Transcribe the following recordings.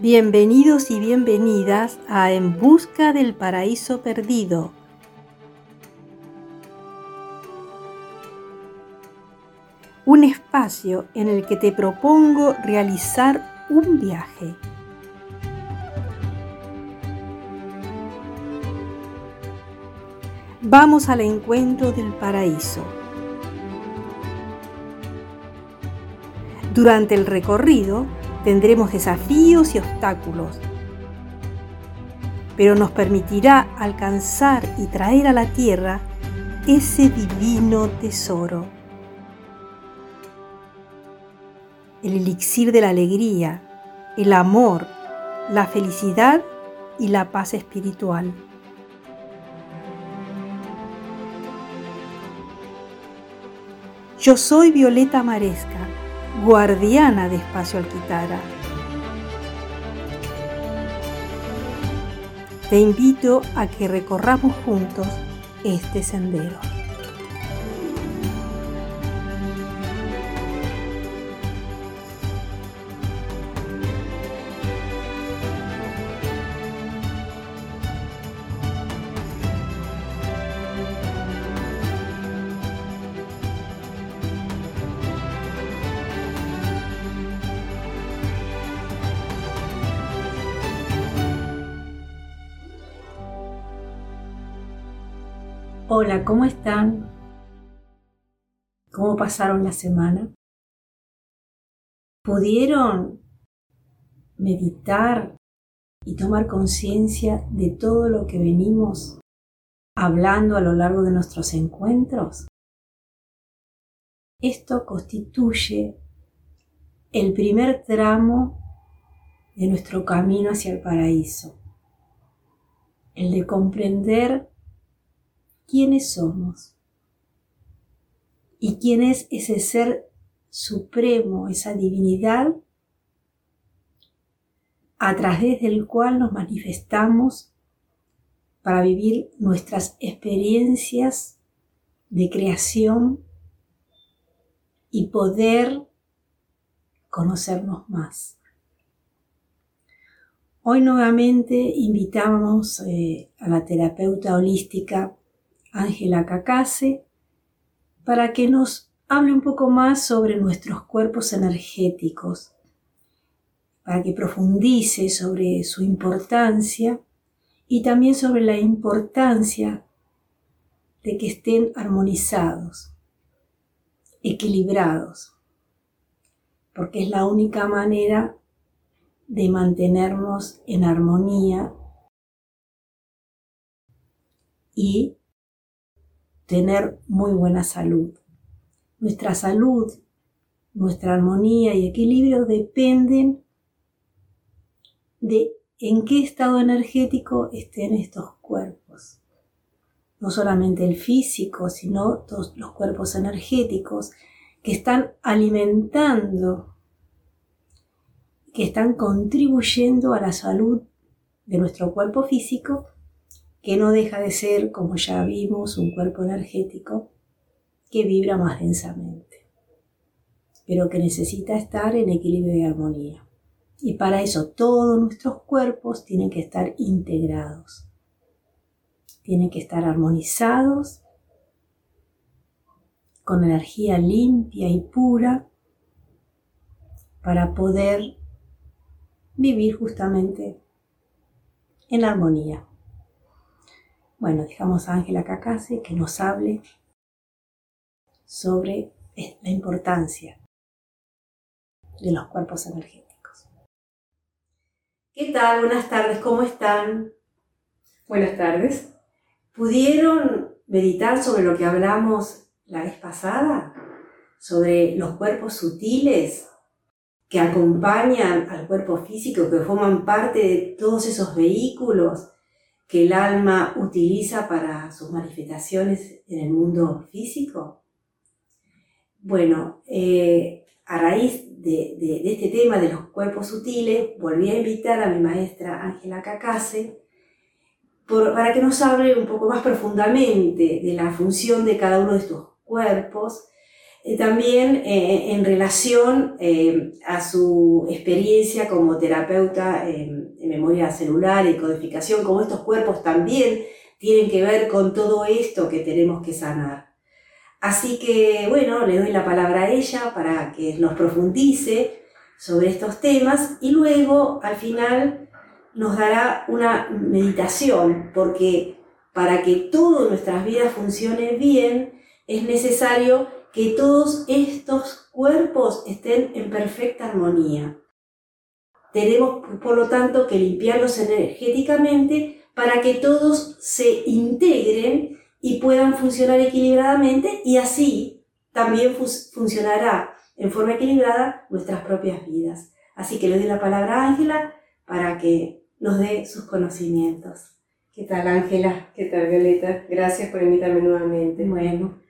Bienvenidos y bienvenidas a En Busca del Paraíso Perdido. Un espacio en el que te propongo realizar un viaje. Vamos al encuentro del paraíso. Durante el recorrido Tendremos desafíos y obstáculos, pero nos permitirá alcanzar y traer a la tierra ese divino tesoro. El elixir de la alegría, el amor, la felicidad y la paz espiritual. Yo soy Violeta Maresca guardiana de Espacio Alquitara. Te invito a que recorramos juntos este sendero. Hola, ¿cómo están? ¿Cómo pasaron la semana? ¿Pudieron meditar y tomar conciencia de todo lo que venimos hablando a lo largo de nuestros encuentros? Esto constituye el primer tramo de nuestro camino hacia el paraíso, el de comprender quiénes somos y quién es ese ser supremo, esa divinidad a través del cual nos manifestamos para vivir nuestras experiencias de creación y poder conocernos más. Hoy nuevamente invitamos eh, a la terapeuta holística Ángela Cacase, para que nos hable un poco más sobre nuestros cuerpos energéticos, para que profundice sobre su importancia y también sobre la importancia de que estén armonizados, equilibrados, porque es la única manera de mantenernos en armonía y tener muy buena salud. Nuestra salud, nuestra armonía y equilibrio dependen de en qué estado energético estén estos cuerpos. No solamente el físico, sino todos los cuerpos energéticos que están alimentando, que están contribuyendo a la salud de nuestro cuerpo físico que no deja de ser, como ya vimos, un cuerpo energético que vibra más densamente, pero que necesita estar en equilibrio y armonía. Y para eso todos nuestros cuerpos tienen que estar integrados, tienen que estar armonizados, con energía limpia y pura, para poder vivir justamente en armonía. Bueno, dejamos a Ángela Cacase que nos hable sobre la importancia de los cuerpos energéticos. ¿Qué tal? Buenas tardes, ¿cómo están? Buenas tardes. ¿Pudieron meditar sobre lo que hablamos la vez pasada? Sobre los cuerpos sutiles que acompañan al cuerpo físico, que forman parte de todos esos vehículos que el alma utiliza para sus manifestaciones en el mundo físico? Bueno, eh, a raíz de, este tema de los cuerpos sutiles, volví a invitar a mi maestra Ángela Cacase para que nos hable un poco más profundamente de la función de cada uno de estos cuerpos, también eh, en relación eh, a su experiencia como terapeuta en memoria celular y codificación, como estos cuerpos también tienen que ver con todo esto que tenemos que sanar. Así que, bueno, le doy la palabra a ella para que nos profundice sobre estos temas y luego, al final, nos dará una meditación, porque para que todas nuestras vidas funcionen bien, es necesario que todos estos cuerpos estén en perfecta armonía. Tenemos, por lo tanto, que limpiarlos energéticamente para que todos se integren y puedan funcionar equilibradamente y así también funcionará en forma equilibrada nuestras propias vidas. Así que le doy la palabra a Ángela para que nos dé sus conocimientos. ¿Qué tal, Ángela? ¿Qué tal, Violeta? Gracias por invitarme nuevamente. Bueno.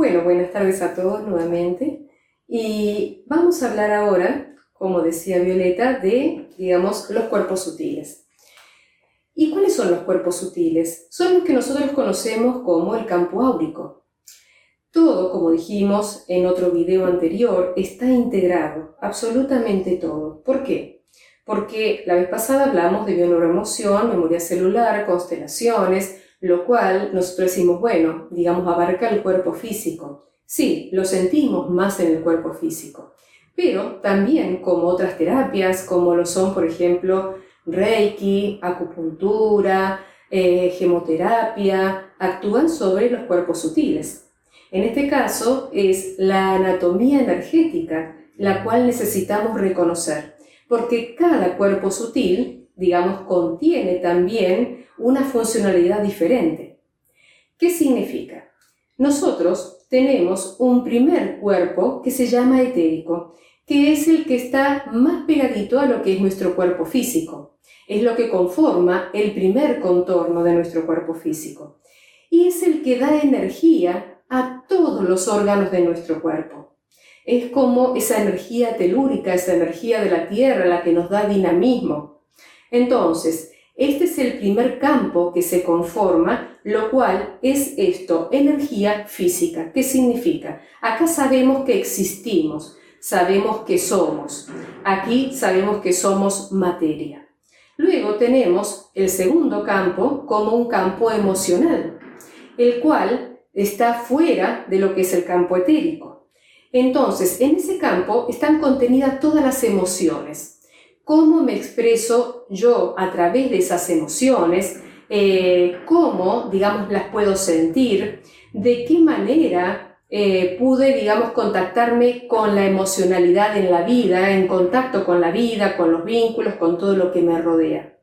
Bueno, buenas tardes a todos nuevamente. Y vamos a hablar ahora, como decía Violeta, de, digamos, los cuerpos sutiles. ¿Y cuáles son los cuerpos sutiles? Son los que nosotros conocemos como el campo áurico. Todo, como dijimos en otro video anterior, está integrado, absolutamente todo. ¿Por qué? Porque la vez pasada hablamos de bioneuroemoción, memoria celular, constelaciones, lo cual nosotros decimos, bueno, digamos, abarca el cuerpo físico. Sí, lo sentimos más en el cuerpo físico, pero también como otras terapias, como lo son, por ejemplo, Reiki, acupuntura, eh, gemoterapia, actúan sobre los cuerpos sutiles. En este caso es la anatomía energética la cual necesitamos reconocer, porque cada cuerpo sutil, digamos, contiene también una funcionalidad diferente. ¿Qué significa? Nosotros tenemos un primer cuerpo que se llama etérico, que es el que está más pegadito a lo que es nuestro cuerpo físico. Es lo que conforma el primer contorno de nuestro cuerpo físico. Y es el que da energía a todos los órganos de nuestro cuerpo. Es como esa energía telúrica, esa energía de la tierra, la que nos da dinamismo. Entonces, este es el primer campo que se conforma, lo cual es esto, energía física. ¿Qué significa? Acá sabemos que existimos, sabemos que somos. Aquí sabemos que somos materia. Luego tenemos el segundo campo como un campo emocional, el cual está fuera de lo que es el campo etérico. Entonces, en ese campo están contenidas todas las emociones cómo me expreso yo a través de esas emociones, eh, cómo, digamos, las puedo sentir, de qué manera eh, pude, digamos, contactarme con la emocionalidad en la vida, en contacto con la vida, con los vínculos, con todo lo que me rodea.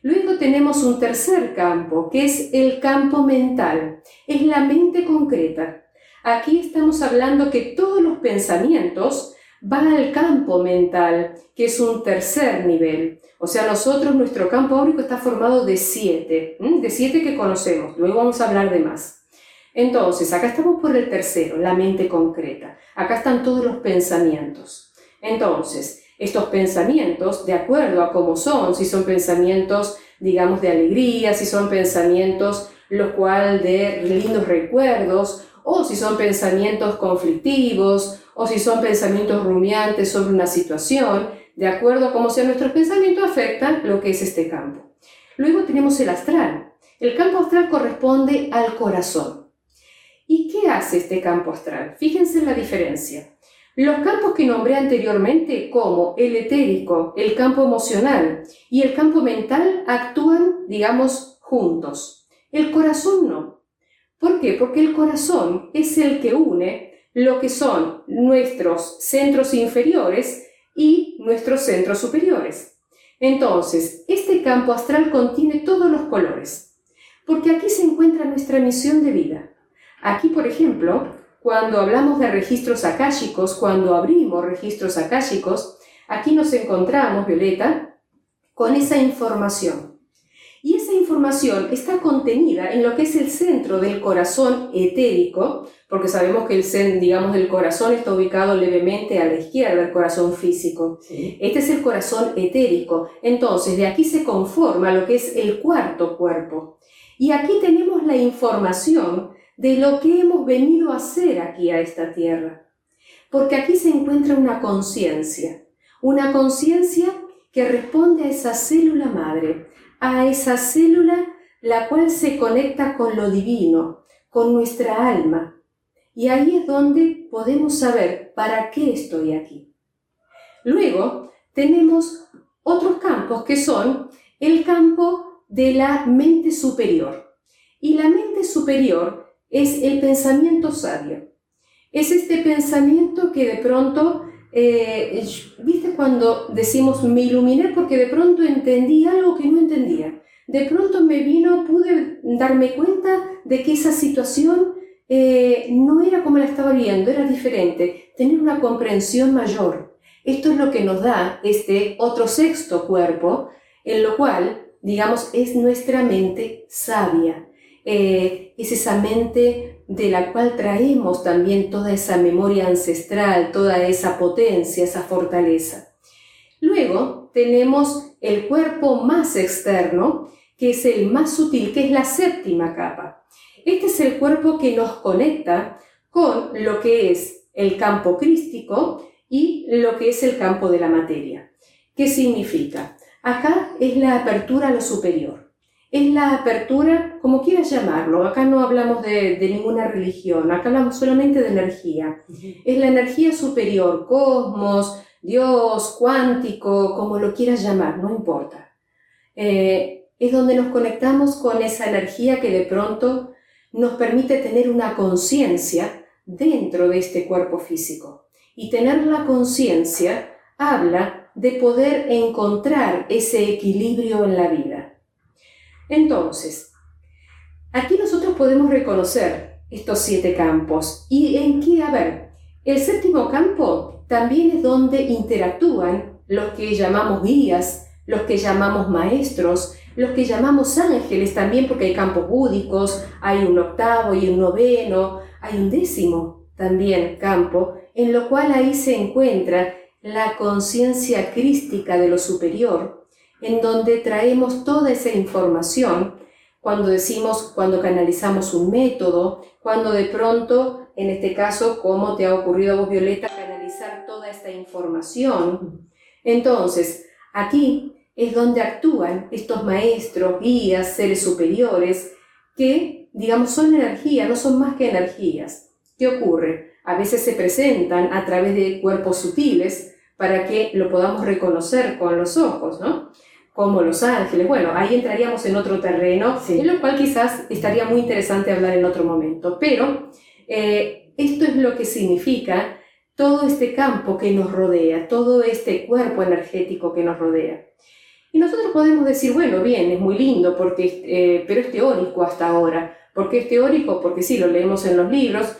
Luego tenemos un tercer campo, que es el campo mental, es la mente concreta. Aquí estamos hablando que todos los pensamientos va al campo mental, que es un tercer nivel. O sea, nosotros, nuestro campo áurico está formado de siete, de siete que conocemos. Luego vamos a hablar de más. Entonces, acá estamos por el tercero, la mente concreta. Acá están todos los pensamientos. Entonces, estos pensamientos, de acuerdo a cómo son, si son pensamientos, digamos, de alegría, si son pensamientos, los cuales de lindos recuerdos, o si son pensamientos conflictivos, o si son pensamientos rumiantes sobre una situación, de acuerdo a cómo sean nuestros pensamientos, afectan lo que es este campo. Luego tenemos el astral. El campo astral corresponde al corazón. ¿Y qué hace este campo astral? Fíjense en la diferencia. Los campos que nombré anteriormente, como el etérico, el campo emocional y el campo mental, actúan, digamos, juntos. El corazón no. ¿Por qué? Porque el corazón es el que une lo que son nuestros centros inferiores y nuestros centros superiores. Entonces, este campo astral contiene todos los colores, porque aquí se encuentra nuestra misión de vida. Aquí, por ejemplo, cuando hablamos de registros akáshicos, cuando abrimos registros akáshicos, aquí nos encontramos, Violeta, con esa información. Y esa información está contenida en lo que es el centro del corazón etérico, porque sabemos que el centro, digamos, del corazón está ubicado levemente a la izquierda del corazón físico. Este es el corazón etérico. Entonces, de aquí se conforma lo que es el cuarto cuerpo. Y aquí tenemos la información de lo que hemos venido a hacer aquí a esta tierra. Porque aquí se encuentra una conciencia, una conciencia que responde a esa célula madre, a esa célula la cual se conecta con lo divino, con nuestra alma. Y ahí es donde podemos saber para qué estoy aquí. Luego tenemos otros campos que son el campo de la mente superior. Y la mente superior es el pensamiento sabio. Es este pensamiento que de pronto eh, ¿Viste cuando decimos me iluminé porque de pronto entendí algo que no entendía? De pronto me vino, pude darme cuenta de que esa situación eh, no era como la estaba viendo, era diferente, tener una comprensión mayor. Esto es lo que nos da este otro sexto cuerpo, en lo cual, digamos, es nuestra mente sabia. Eh, es esa mente de la cual traemos también toda esa memoria ancestral, toda esa potencia, esa fortaleza. Luego tenemos el cuerpo más externo, que es el más sutil, que es la séptima capa. Este es el cuerpo que nos conecta con lo que es el campo crístico y lo que es el campo de la materia. ¿Qué significa? Acá es la apertura a lo superior es la apertura, como quieras llamarlo. Acá no hablamos de, ninguna religión, acá hablamos solamente de energía. Es la energía superior, cosmos, Dios, cuántico, como lo quieras llamar, no importa. Eh, es donde nos conectamos con esa energía que de pronto nos permite tener una conciencia dentro de este cuerpo físico. Y tener la conciencia habla de poder encontrar ese equilibrio en la vida. Entonces, aquí nosotros podemos reconocer estos siete campos. ¿Y en qué? A ver, el séptimo campo también es donde interactúan los que llamamos guías, los que llamamos maestros, los que llamamos ángeles también, porque hay campos búdicos, hay un octavo y un noveno, hay un décimo también campo, en lo cual ahí se encuentra la conciencia crística de lo superior, en donde traemos toda esa información cuando decimos, cuando canalizamos un método, cuando de pronto, en este caso, como te ha ocurrido a vos, Violeta, canalizar toda esta información. Entonces, aquí es donde actúan estos maestros, guías, seres superiores, que, digamos, son energía, no son más que energías. ¿Qué ocurre? A veces se presentan a través de cuerpos sutiles para que lo podamos reconocer con los ojos, ¿no? Como Los Ángeles. Bueno, ahí entraríamos en otro terreno, en lo cual quizás estaría muy interesante hablar en otro momento. Pero eh, esto es lo que significa todo este campo que nos rodea, todo este cuerpo energético que nos rodea. Y nosotros podemos decir, bueno, bien, es muy lindo, porque, eh, pero es teórico hasta ahora. ¿Por qué es teórico? Porque sí, lo leemos en los libros,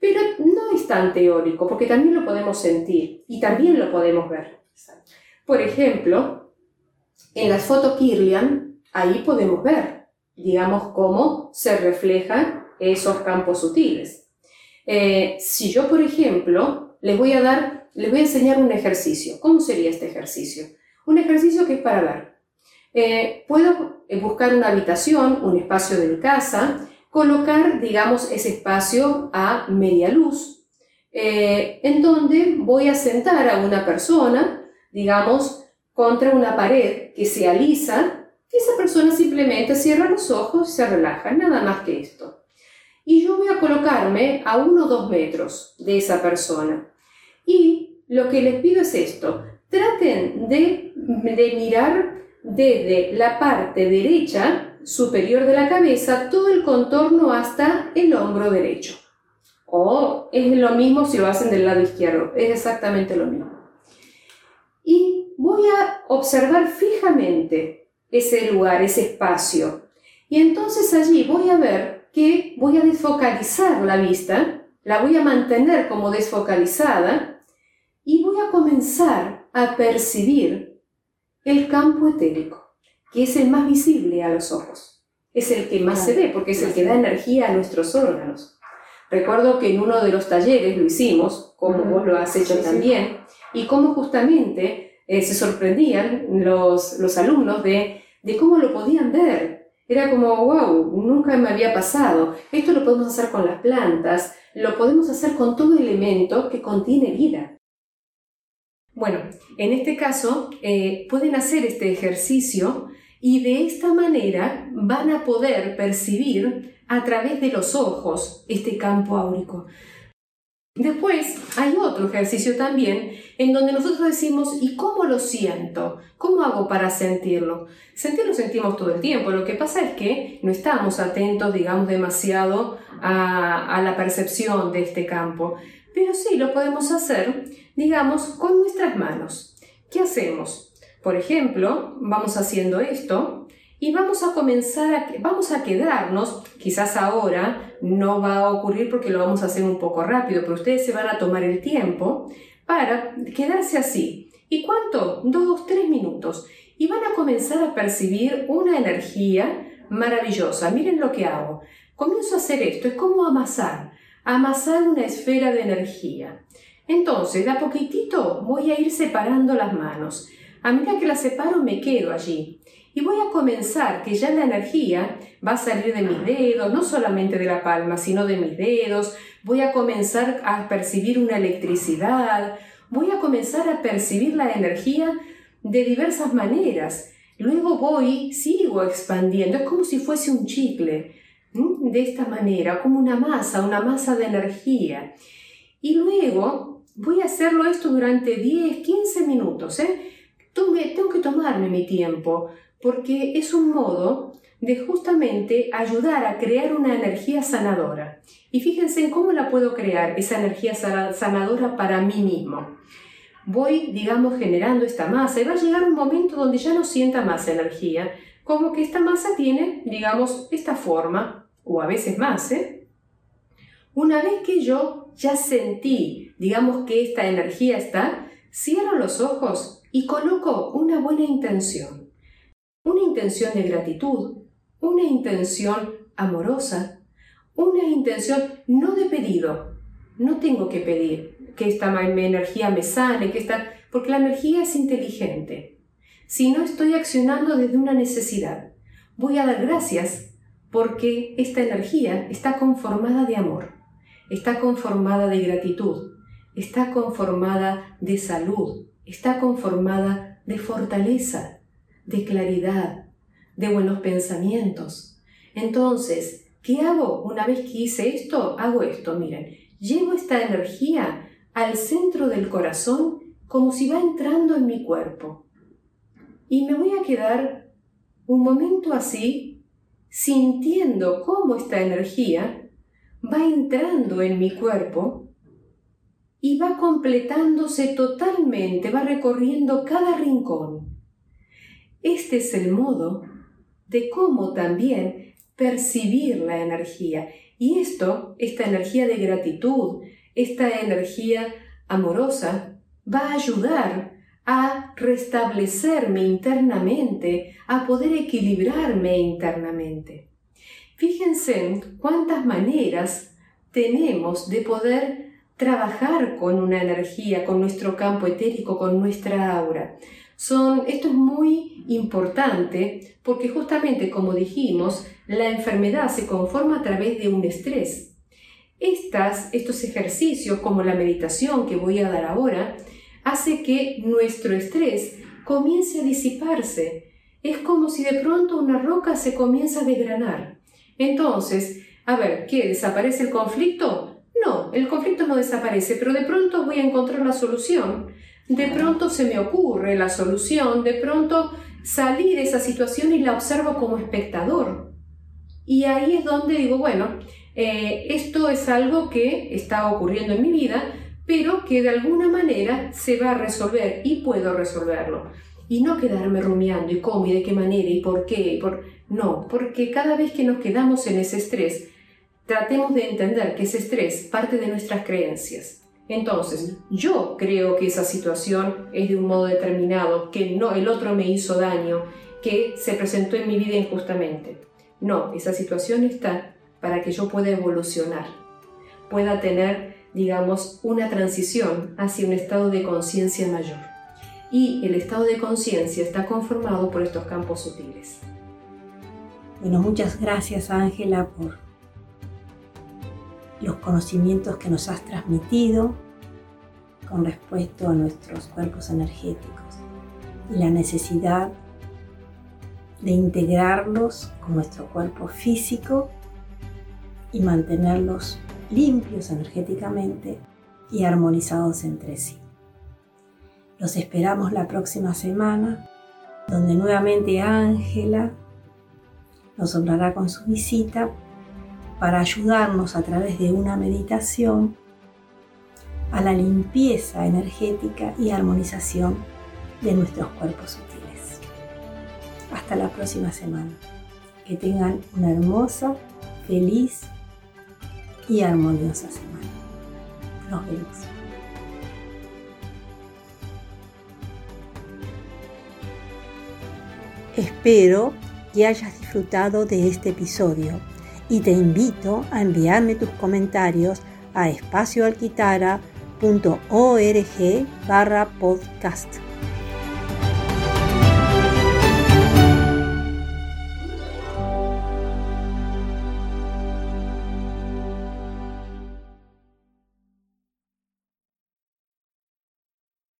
pero no es tan teórico, porque también lo podemos sentir y también lo podemos ver. Por ejemplo, en las fotos Kirlian, ahí podemos ver, digamos, cómo se reflejan esos campos sutiles. Eh, si yo, por ejemplo, les voy a dar, les voy a enseñar un ejercicio. ¿Cómo sería este ejercicio? Un ejercicio que es para ver. Eh, puedo eh, buscar una habitación, un espacio de mi casa, colocar, digamos, ese espacio a media luz, en donde voy a sentar a una persona, digamos, contra una pared que se alisa, esa persona simplemente cierra los ojos y se relaja, nada más que esto. Y yo voy a colocarme a uno o dos metros de esa persona. Y lo que les pido es esto, traten de mirar desde la parte derecha superior de la cabeza todo el contorno hasta el hombro derecho. O es lo mismo si lo hacen del lado izquierdo, es exactamente lo mismo voy a observar fijamente ese lugar, ese espacio. Y entonces allí voy a ver que voy a desfocalizar la vista, la voy a mantener como desfocalizada y voy a comenzar a percibir el campo etérico, que es el más visible a los ojos. Es el que más se ve porque es el que da energía a nuestros órganos. Recuerdo que en uno de los talleres lo hicimos, como vos lo has hecho también, y cómo justamente eh, se sorprendían los, alumnos de, cómo lo podían ver. Era como, wow, nunca me había pasado. Esto lo podemos hacer con las plantas, lo podemos hacer con todo elemento que contiene vida. Bueno, en este caso eh, pueden hacer este ejercicio y de esta manera van a poder percibir a través de los ojos este campo áurico. Después hay otro ejercicio también en donde nosotros decimos, ¿y cómo lo siento? ¿Cómo hago para sentirlo? Sentirlo sentimos todo el tiempo, lo que pasa es que no estamos atentos, digamos, demasiado a, a la percepción de este campo, pero sí lo podemos hacer, digamos, con nuestras manos. ¿Qué hacemos? Por ejemplo, vamos haciendo esto, y vamos a comenzar a, vamos a quedarnos, quizás ahora no va a ocurrir porque lo vamos a hacer un poco rápido, pero ustedes se van a tomar el tiempo para quedarse así. ¿Y cuánto? Dos, tres minutos. Y van a comenzar a percibir una energía maravillosa. Miren lo que hago. Comienzo a hacer esto, es como amasar, amasar una esfera de energía. Entonces, de a poquitito voy a ir separando las manos. A medida que las separo, me quedo allí. Y voy a comenzar, que ya la energía va a salir de mis dedos, no solamente de la palma, sino de mis dedos. Voy a comenzar a percibir una electricidad. Voy a comenzar a percibir la energía de diversas maneras. Luego voy, sigo expandiendo. Es como si fuese un chicle. De esta manera, como una masa, una masa de energía. Y luego voy a hacerlo esto durante 10, 15 minutos. ¿eh? Tengo que tomarme mi tiempo porque es un modo de justamente ayudar a crear una energía sanadora. Y fíjense en cómo la puedo crear, esa energía sanadora para mí mismo. Voy, digamos, generando esta masa y va a llegar un momento donde ya no sienta más energía, como que esta masa tiene, digamos, esta forma, o a veces más, ¿eh? Una vez que yo ya sentí, digamos, que esta energía está, cierro los ojos y coloco una buena intención una intención de gratitud, una intención amorosa, una intención no de pedido. No tengo que pedir que esta energía me sane, que esta, porque la energía es inteligente. Si no estoy accionando desde una necesidad, voy a dar gracias porque esta energía está conformada de amor, está conformada de gratitud, está conformada de salud, está conformada de fortaleza, de claridad, de buenos pensamientos. Entonces, ¿qué hago? Una vez que hice esto, hago esto, miren, llevo esta energía al centro del corazón como si va entrando en mi cuerpo. Y me voy a quedar un momento así, sintiendo cómo esta energía va entrando en mi cuerpo y va completándose totalmente, va recorriendo cada rincón. Este es el modo de cómo también percibir la energía. Y esto, esta energía de gratitud, esta energía amorosa, va a ayudar a restablecerme internamente, a poder equilibrarme internamente. Fíjense cuántas maneras tenemos de poder trabajar con una energía, con nuestro campo etérico, con nuestra aura. Son, esto es muy importante porque justamente como dijimos, la enfermedad se conforma a través de un estrés. Estas, estos ejercicios como la meditación que voy a dar ahora, hace que nuestro estrés comience a disiparse. Es como si de pronto una roca se comienza a desgranar. Entonces, a ver, ¿qué? ¿Desaparece el conflicto? No, el conflicto no desaparece, pero de pronto voy a encontrar la solución de pronto se me ocurre la solución, de pronto salir de esa situación y la observo como espectador. Y ahí es donde digo, bueno, eh, esto es algo que está ocurriendo en mi vida, pero que de alguna manera se va a resolver y puedo resolverlo. Y no quedarme rumiando y cómo y de qué manera y por qué. por... No, porque cada vez que nos quedamos en ese estrés, tratemos de entender que ese estrés parte de nuestras creencias. Entonces, yo creo que esa situación es de un modo determinado, que no el otro me hizo daño, que se presentó en mi vida injustamente. No, esa situación está para que yo pueda evolucionar, pueda tener, digamos, una transición hacia un estado de conciencia mayor. Y el estado de conciencia está conformado por estos campos sutiles. Bueno, muchas gracias Ángela por los conocimientos que nos has transmitido con respecto a nuestros cuerpos energéticos y la necesidad de integrarlos con nuestro cuerpo físico y mantenerlos limpios energéticamente y armonizados entre sí. Los esperamos la próxima semana, donde nuevamente Ángela nos honrará con su visita para ayudarnos a través de una meditación a la limpieza energética y armonización de nuestros cuerpos sutiles. Hasta la próxima semana. Que tengan una hermosa, feliz y armoniosa semana. Nos vemos. Espero que hayas disfrutado de este episodio y te invito a enviarme tus comentarios a espacioalquitara.org barra podcast.